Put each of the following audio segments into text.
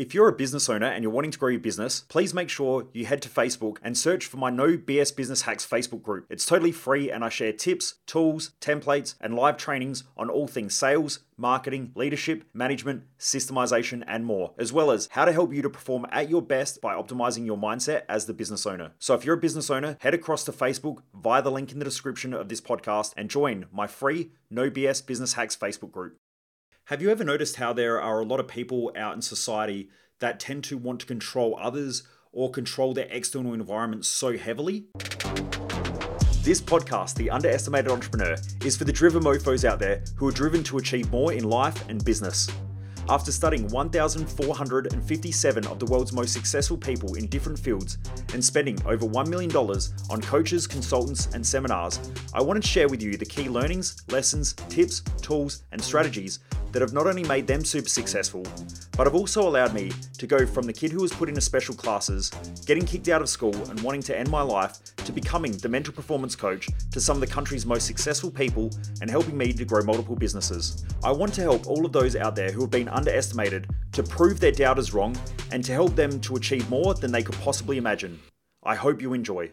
If you're a business owner and you're wanting to grow your business, please make sure you head to Facebook and search for my No BS Business Hacks Facebook group. It's totally free and I share tips, tools, templates, and live trainings on all things sales, marketing, leadership, management, systemization, and more, as well as how to help you to perform at your best by optimizing your mindset as the business owner. So if you're a business owner, head across to Facebook via the link in the description of this podcast and join my free No BS Business Hacks Facebook group. Have you ever noticed how there are a lot of people out in society that tend to want to control others or control their external environment so heavily? This podcast, The Underestimated Entrepreneur, is for the driven mofos out there who are driven to achieve more in life and business. After studying 1,457 of the world's most successful people in different fields and spending over $1 million on coaches, consultants, and seminars, I wanted to share with you the key learnings, lessons, tips, tools, and strategies that have not only made them super successful, but have also allowed me to go from the kid who was put into special classes, getting kicked out of school, and wanting to end my life, to becoming the mental performance coach to some of the country's most successful people and helping me to grow multiple businesses. I want to help all of those out there who have been underestimated to prove their doubters wrong and to help them to achieve more than they could possibly imagine. I hope you enjoy.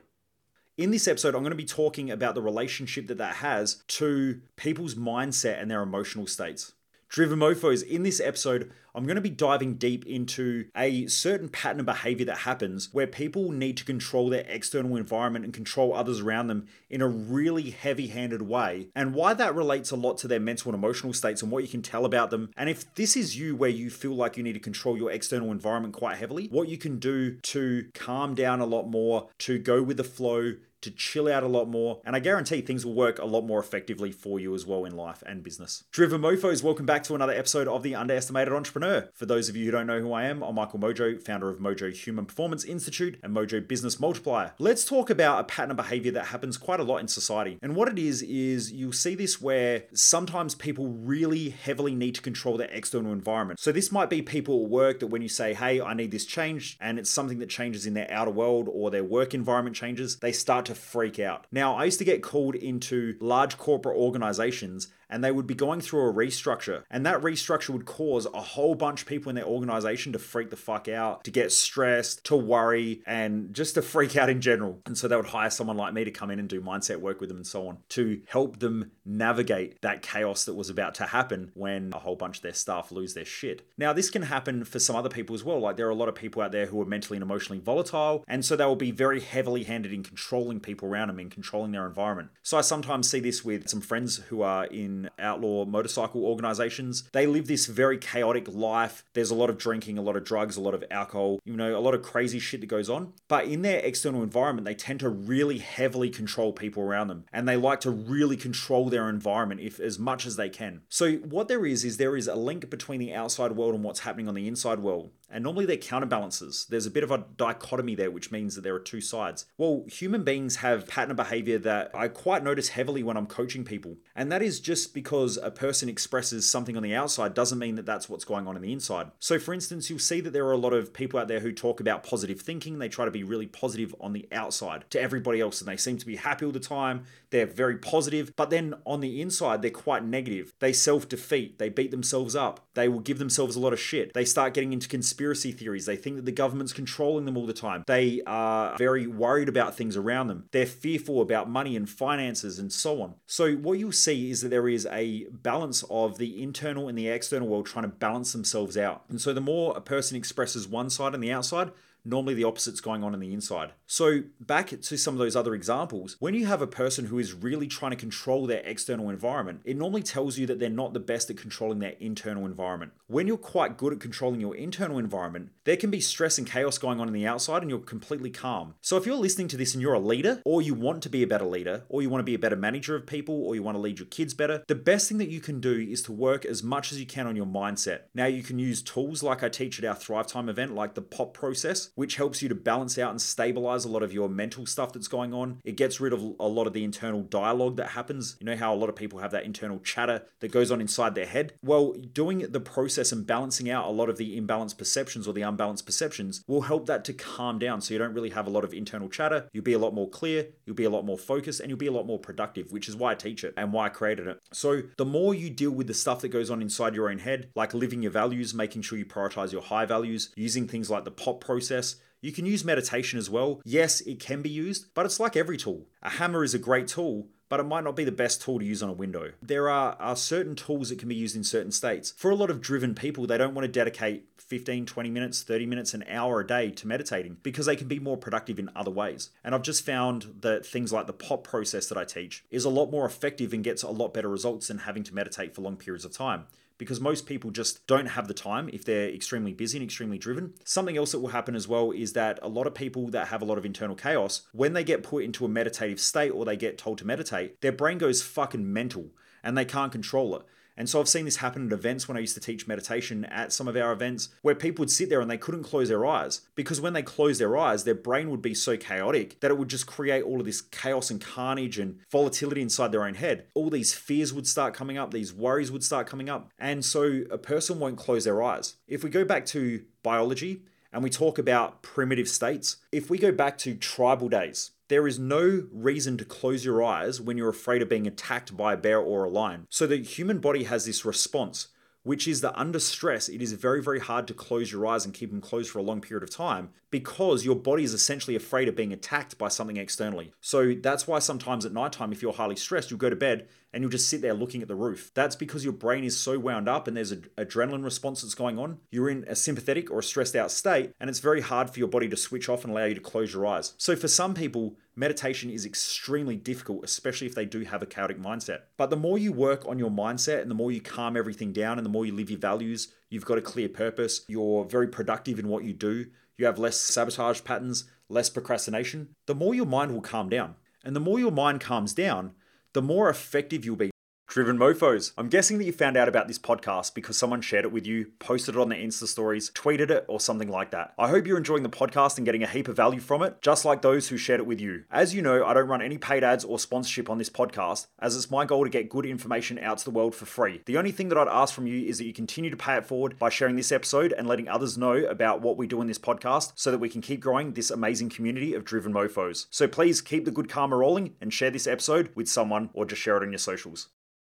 In this episode, I'm going to be talking about the relationship that that has to people's mindset and their emotional states. Driven Mofos, in this episode, I'm going to be diving deep into a certain pattern of behavior that happens where people need to control their external environment and control others around them in a really heavy handed way, and why that relates a lot to their mental and emotional states and what you can tell about them. And if this is you where you feel like you need to control your external environment quite heavily, what you can do to calm down a lot more, to go with the flow, to chill out a lot more, and I guarantee things will work a lot more effectively for you as well in life and business. Driven Mofos, welcome back to another episode of The Underestimated Entrepreneur. For those of you who don't know who I am, I'm Michael Mojo, founder of Mojo Human Performance Institute and Mojo Business Multiplier. Let's talk about a pattern of behavior that happens quite a lot in society. And what it is, is you'll see this where sometimes people really heavily need to control their external environment. So this might be people at work that when you say, hey, I need this change, and it's something that changes in their outer world or their work environment changes, they start to freak out. Now, I used to get called into large corporate organizations and they would be going through a restructure. And that restructure would cause a whole bunch of people in their organization to freak the fuck out, to get stressed, to worry, and just to freak out in general. And so they would hire someone like me to come in and do mindset work with them and so on to help them navigate that chaos that was about to happen when a whole bunch of their staff lose their shit. Now, this can happen for some other people as well. Like there are a lot of people out there who are mentally and emotionally volatile, and so they will be very heavily handed in controlling people around them and controlling their environment. So I sometimes see this with some friends who are in outlaw motorcycle organizations. They live this very chaotic life. There's a lot of drinking, a lot of drugs, a lot of alcohol, you know, a lot of crazy shit that goes on. But in their external environment, they tend to really heavily control people around them and they like to really control their environment if as much as they can. So what there is is there is a link between the outside world and what's happening on the inside world. And normally they're counterbalances. There's a bit of a dichotomy there, which means that there are two sides. Well, human beings have pattern of behavior that I quite notice heavily when I'm coaching people. And that is just because a person expresses something on the outside doesn't mean that that's what's going on in the inside. So, for instance, you'll see that there are a lot of people out there who talk about positive thinking. They try to be really positive on the outside to everybody else, and they seem to be happy all the time. They're very positive, but then on the inside, they're quite negative. They self defeat, they beat themselves up, they will give themselves a lot of shit. They start getting into conspiracy theories. They think that the government's controlling them all the time. They are very worried about things around them. They're fearful about money and finances and so on. So, what you'll see is that there is a balance of the internal and the external world trying to balance themselves out. And so, the more a person expresses one side and the outside, normally the opposite's going on in the inside. So, back to some of those other examples, when you have a person who is really trying to control their external environment, it normally tells you that they're not the best at controlling their internal environment. When you're quite good at controlling your internal environment, there can be stress and chaos going on in the outside and you're completely calm. So, if you're listening to this and you're a leader, or you want to be a better leader, or you want to be a better manager of people, or you want to lead your kids better, the best thing that you can do is to work as much as you can on your mindset. Now, you can use tools like I teach at our Thrive Time event, like the POP process which helps you to balance out and stabilize a lot of your mental stuff that's going on. It gets rid of a lot of the internal dialogue that happens. You know how a lot of people have that internal chatter that goes on inside their head? Well, doing the process and balancing out a lot of the imbalanced perceptions or the unbalanced perceptions will help that to calm down so you don't really have a lot of internal chatter. You'll be a lot more clear, you'll be a lot more focused, and you'll be a lot more productive, which is why I teach it and why I created it. So, the more you deal with the stuff that goes on inside your own head, like living your values, making sure you prioritize your high values, using things like the POP process, you can use meditation as well. Yes, it can be used, but it's like every tool. A hammer is a great tool, but it might not be the best tool to use on a window. There are, are certain tools that can be used in certain states. For a lot of driven people, they don't want to dedicate 15, 20 minutes, 30 minutes, an hour a day to meditating because they can be more productive in other ways. And I've just found that things like the POP process that I teach is a lot more effective and gets a lot better results than having to meditate for long periods of time because most people just don't have the time if they're extremely busy and extremely driven. Something else that will happen as well is that a lot of people that have a lot of internal chaos, when they get put into a meditative state or they get told to meditate, their brain goes fucking mental and they can't control it. And so I've seen this happen at events when I used to teach meditation at some of our events where people would sit there and they couldn't close their eyes because when they closed their eyes, their brain would be so chaotic that it would just create all of this chaos and carnage and volatility inside their own head. All these fears would start coming up, these worries would start coming up. And so a person won't close their eyes. If we go back to biology, and we talk about primitive states, if we go back to tribal days, there is no reason to close your eyes when you're afraid of being attacked by a bear or a lion. So the human body has this response, which is that under stress, it is very, very hard to close your eyes and keep them closed for a long period of time because your body is essentially afraid of being attacked by something externally. So that's why sometimes at nighttime, if you're highly stressed, you'll go to bed and you'll just sit there looking at the roof. That's because your brain is so wound up and there's an adrenaline response that's going on. You're in a sympathetic or a stressed out state, and it's very hard for your body to switch off and allow you to close your eyes. So for some people, meditation is extremely difficult, especially if they do have a chaotic mindset. But the more you work on your mindset and the more you calm everything down and the more you live your values, you've got a clear purpose, you're very productive in what you do, you have less sabotage patterns, less procrastination, the more your mind will calm down. And the more your mind calms down, the more effective you'll be Driven mofos. I'm guessing that you found out about this podcast because someone shared it with you, posted it on their Insta stories, tweeted it, or something like that. I hope you're enjoying the podcast and getting a heap of value from it, just like those who shared it with you. As you know, I don't run any paid ads or sponsorship on this podcast, as it's my goal to get good information out to the world for free. The only thing that I'd ask from you is that you continue to pay it forward by sharing this episode and letting others know about what we do in this podcast so that we can keep growing this amazing community of driven mofos. So please keep the good karma rolling and share this episode with someone or just share it on your socials.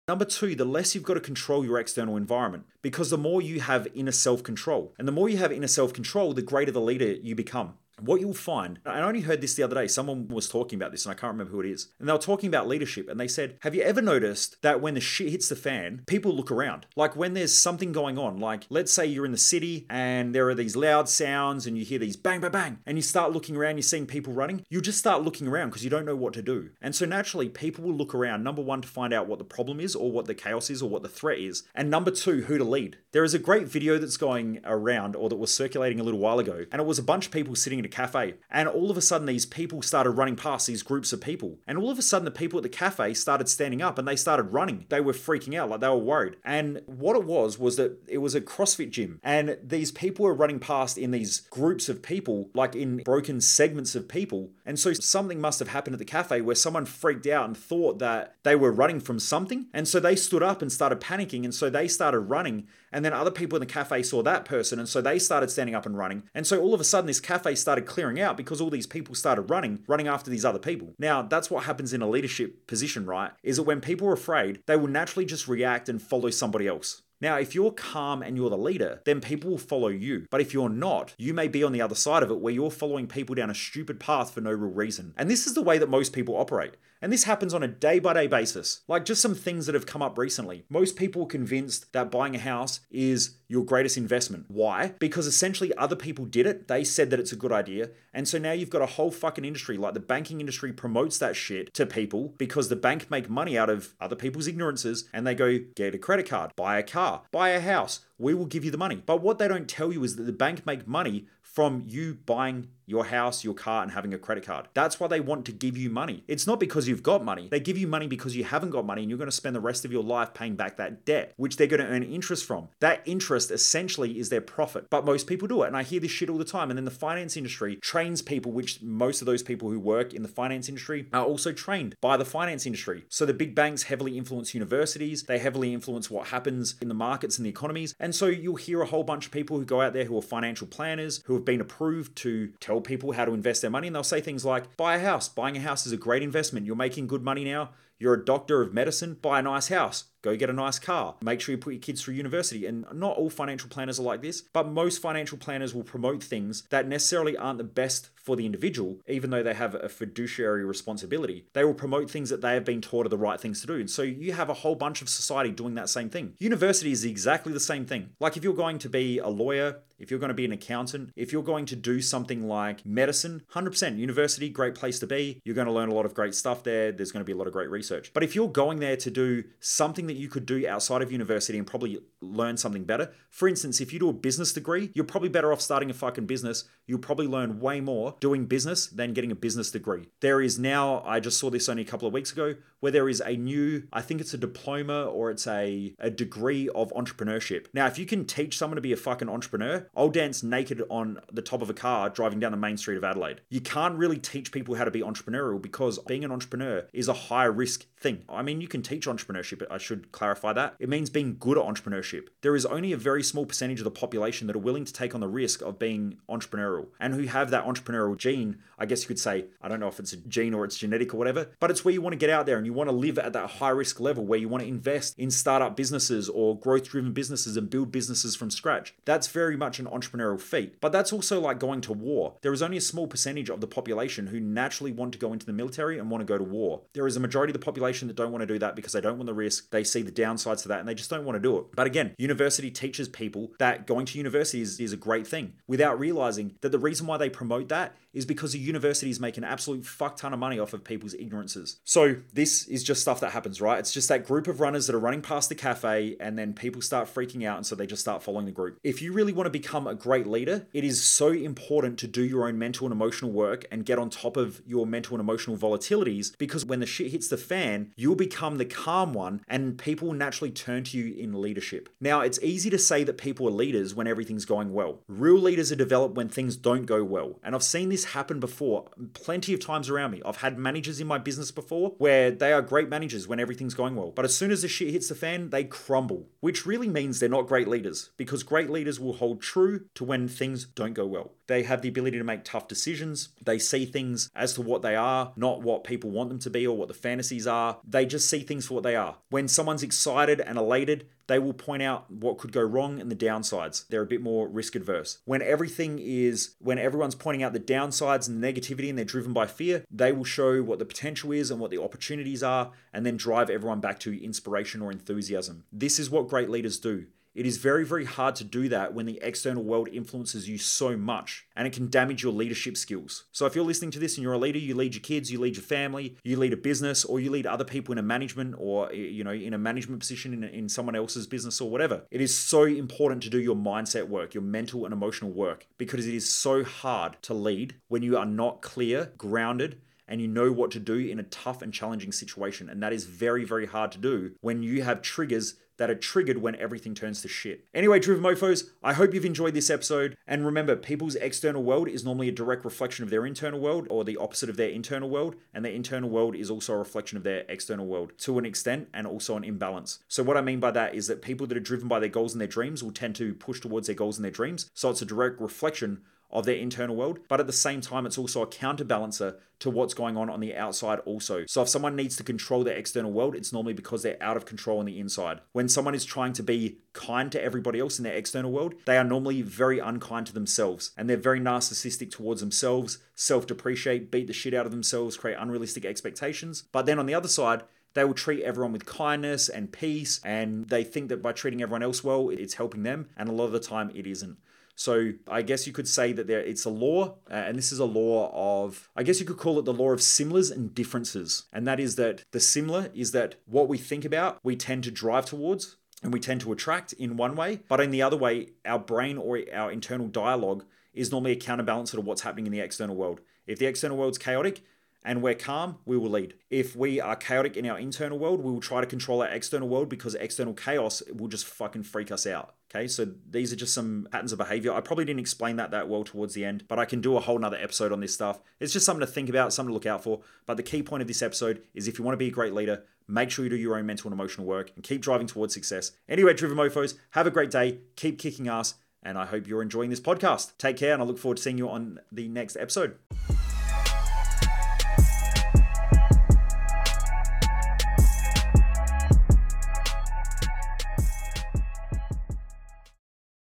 Number two, the less you've got to control your external environment because the more you have inner self control. And the more you have inner self control, the greater the leader you become what you'll find, I only heard this the other day, someone was talking about this and I can't remember who it is. And they were talking about leadership and they said, Have you ever noticed that when the shit hits the fan, people look around? Like when there's something going on, like let's say you're in the city and there are these loud sounds and you hear these bang, bang, bang, and you start looking around, you're seeing people running, you just start looking around because you don't know what to do. And so naturally, people will look around, number one, to find out what the problem is or what the chaos is or what the threat is, and number two, who to lead. There is a great video that's going around or that was circulating a little while ago, and it was a bunch of people sitting a cafe. And all of a sudden, these people started running past these groups of people. And all of a sudden, the people at the cafe started standing up and they started running. They were freaking out, like they were worried. And what it was was that it was a CrossFit gym. And these people were running past in these groups of people, like in broken segments of people. And so something must have happened at the cafe where someone freaked out and thought that they were running from something. And so they stood up and started panicking. And so they started running. And then other people in the cafe saw that person. And so they started standing up and running. And so all of a sudden, this cafe started clearing out because all these people started running, running after these other people. Now, that's what happens in a leadership position, right? Is that when people are afraid, they will naturally just react and follow somebody else. Now, if you're calm and you're the leader, then people will follow you. But if you're not, you may be on the other side of it where you're following people down a stupid path for no real reason. And this is the way that most people operate. And this happens on a day by day basis. Like just some things that have come up recently. Most people are convinced that buying a house is your greatest investment. Why? Because essentially other people did it, they said that it's a good idea. And so now you've got a whole fucking industry, like the banking industry promotes that shit to people because the bank make money out of other people's ignorances and they go get a credit card, buy a car, buy a house, we will give you the money. But what they don't tell you is that the bank make money from you buying your house, your car, and having a credit card. That's why they want to give you money. It's not because you've got money. They give you money because you haven't got money and you're going to spend the rest of your life paying back that debt, which they're going to earn interest from. That interest essentially is their profit. But most people do it. And I hear this shit all the time. And then the finance industry trains people, which most of those people who work in the finance industry are also trained by the finance industry. So the big banks heavily influence universities, they heavily influence what happens in the markets and the economies. And so you'll hear a whole bunch of people who go out there who are financial planners, who have been approved to tell people how to invest their money. And they'll say things like, buy a house. Buying a house is a great investment. You're making good money now. You're a doctor of medicine. Buy a nice house. Go get a nice car. Make sure you put your kids through university. And not all financial planners are like this, but most financial planners will promote things that necessarily aren't the best for the individual, even though they have a fiduciary responsibility. They will promote things that they have been taught are the right things to do. And so you have a whole bunch of society doing that same thing. University is exactly the same thing. Like if you're going to be a lawyer, if you're going to be an accountant, if you're going to do something like medicine, 100% university, great place to be. You're going to learn a lot of great stuff there. There's going to be a lot of great research. But if you're going there to do something that that you could do outside of university and probably learn something better. For instance, if you do a business degree, you're probably better off starting a fucking business. You'll probably learn way more doing business than getting a business degree. There is now, I just saw this only a couple of weeks ago, where there is a new, I think it's a diploma or it's a, a degree of entrepreneurship. Now, if you can teach someone to be a fucking entrepreneur, I'll dance naked on the top of a car driving down the main street of Adelaide. You can't really teach people how to be entrepreneurial because being an entrepreneur is a high risk thing. I mean, you can teach entrepreneurship, but I should clarify that. It means being good at entrepreneurship. There is only a very small percentage of the population that are willing to take on the risk of being entrepreneurial and who have that entrepreneurial gene. I guess you could say, I don't know if it's a gene or it's genetic or whatever, but it's where you want to get out there and you want to live at that high risk level where you want to invest in startup businesses or growth driven businesses and build businesses from scratch. That's very much an entrepreneurial feat. But that's also like going to war. There is only a small percentage of the population who naturally want to go into the military and want to go to war. There is a majority of the population that don't want to do that because they don't want the risk. They see the downsides to that and they just don't want to do it. But again, university teaches people that going to university is, is a great thing without realizing that the reason why they promote that is because the universities make an absolute fuck ton of money off of people's ignorances. So this is just stuff that happens, right? It's just that group of runners that are running past the cafe and then people start freaking out and so they just start following the group. If you really want to become a great leader, it is so important to do your own mental and emotional work and get on top of your mental and emotional volatilities because when the shit hits the fan, you'll become the calm one and people naturally turn to you in leadership. Now, it's easy to say that people are leaders when everything's going well. Real leaders are developed when things don't go well. And I've seen this happen before plenty of times around me. I've had managers in my business before where they are great managers when everything's going well. But as soon as the shit hits the fan, they crumble, which really means they're not great leaders because great leaders will hold true to when things don't go well. They have the ability to make tough decisions. They see things as to what they are, not what people want them to be or what the fantasies are. They just see things for what they are. When someone's excited and elated, they will point out what could go wrong and the downsides. They're a bit more risk adverse. When everything is, when everyone's pointing out the downsides and the negativity and they're driven by fear, they will show what the potential is and what the opportunities are and then drive everyone back to inspiration or enthusiasm. This is what great leaders do. It is very, very hard to do that when the external world influences you so much and it can damage your leadership skills. So, if you're listening to this and you're a leader, you lead your kids, you lead your family, you lead a business, or you lead other people in a management or, you know, in a management position in, in someone else's business or whatever, it is so important to do your mindset work, your mental and emotional work, because it is so hard to lead when you are not clear, grounded, and you know what to do in a tough and challenging situation. And that is very, very hard to do when you have triggers that are triggered when everything turns to shit. Anyway, Driven Mofos, I hope you've enjoyed this episode. And remember, people's external world is normally a direct reflection of their internal world or the opposite of their internal world. And their internal world is also a reflection of their external world to an extent and also an imbalance. So, what I mean by that is that people that are driven by their goals and their dreams will tend to push towards their goals and their dreams. So, it's a direct reflection of their internal world, but at the same time, it's also a counterbalancer to what's going on on the outside, also. So, if someone needs to control their external world, it's normally because they're out of control on the inside. When someone is trying to be kind to everybody else in their external world, they are normally very unkind to themselves and they're very narcissistic towards themselves, self depreciate, beat the shit out of themselves, create unrealistic expectations. But then on the other side, they will treat everyone with kindness and peace, and they think that by treating everyone else well, it's helping them. And a lot of the time, it isn't. So I guess you could say that there it's a law, uh, and this is a law of I guess you could call it the law of similars and differences, and that is that the similar is that what we think about we tend to drive towards, and we tend to attract in one way, but in the other way, our brain or our internal dialogue is normally a counterbalancer to what's happening in the external world. If the external world's chaotic, and we're calm, we will lead. If we are chaotic in our internal world, we will try to control our external world because external chaos will just fucking freak us out. Okay, so these are just some patterns of behavior. I probably didn't explain that that well towards the end, but I can do a whole nother episode on this stuff. It's just something to think about, something to look out for. But the key point of this episode is if you want to be a great leader, make sure you do your own mental and emotional work and keep driving towards success. Anyway, Driven Mofos, have a great day, keep kicking ass, and I hope you're enjoying this podcast. Take care, and I look forward to seeing you on the next episode.